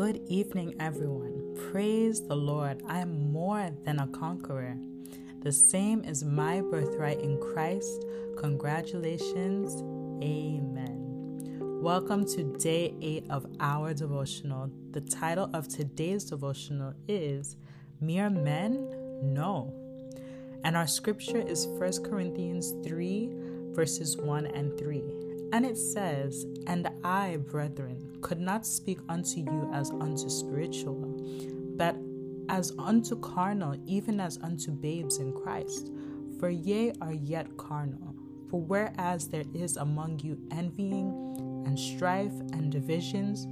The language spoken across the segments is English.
Good evening, everyone. Praise the Lord. I am more than a conqueror. The same is my birthright in Christ. Congratulations. Amen. Welcome to day eight of our devotional. The title of today's devotional is Mere Men? No. And our scripture is 1 Corinthians 3, verses 1 and 3. And it says, And I, brethren, could not speak unto you as unto spiritual, but as unto carnal, even as unto babes in Christ. For ye are yet carnal. For whereas there is among you envying and strife and divisions,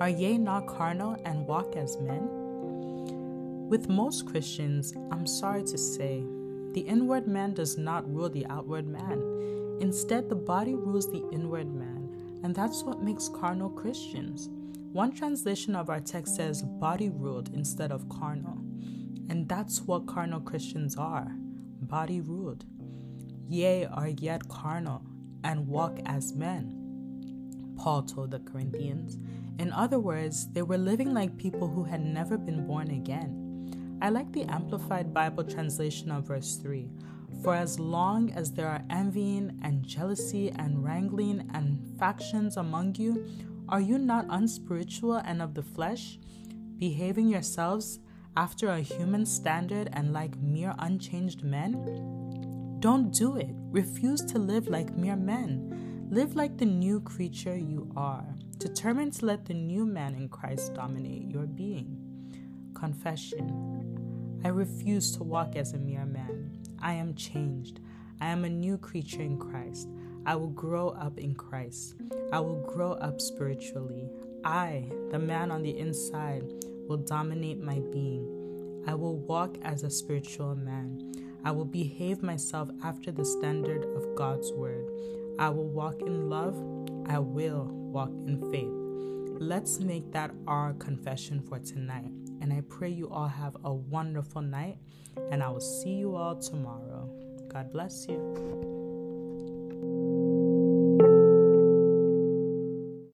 are ye not carnal and walk as men? With most Christians, I'm sorry to say, the inward man does not rule the outward man. Instead, the body rules the inward man, and that's what makes carnal Christians. One translation of our text says body ruled instead of carnal, and that's what carnal Christians are body ruled. Ye are yet carnal and walk as men, Paul told the Corinthians. In other words, they were living like people who had never been born again. I like the Amplified Bible translation of verse 3 for as long as there are envying and jealousy and wrangling and factions among you, are you not unspiritual and of the flesh, behaving yourselves after a human standard and like mere unchanged men? Don't do it. Refuse to live like mere men. Live like the new creature you are, determined to let the new man in Christ dominate your being. Confession I refuse to walk as a mere man. I am changed. I am a new creature in Christ. I will grow up in Christ. I will grow up spiritually. I, the man on the inside, will dominate my being. I will walk as a spiritual man. I will behave myself after the standard of God's word. I will walk in love. I will walk in faith. Let's make that our confession for tonight. And I pray you all have a wonderful night, and I will see you all tomorrow. God bless you.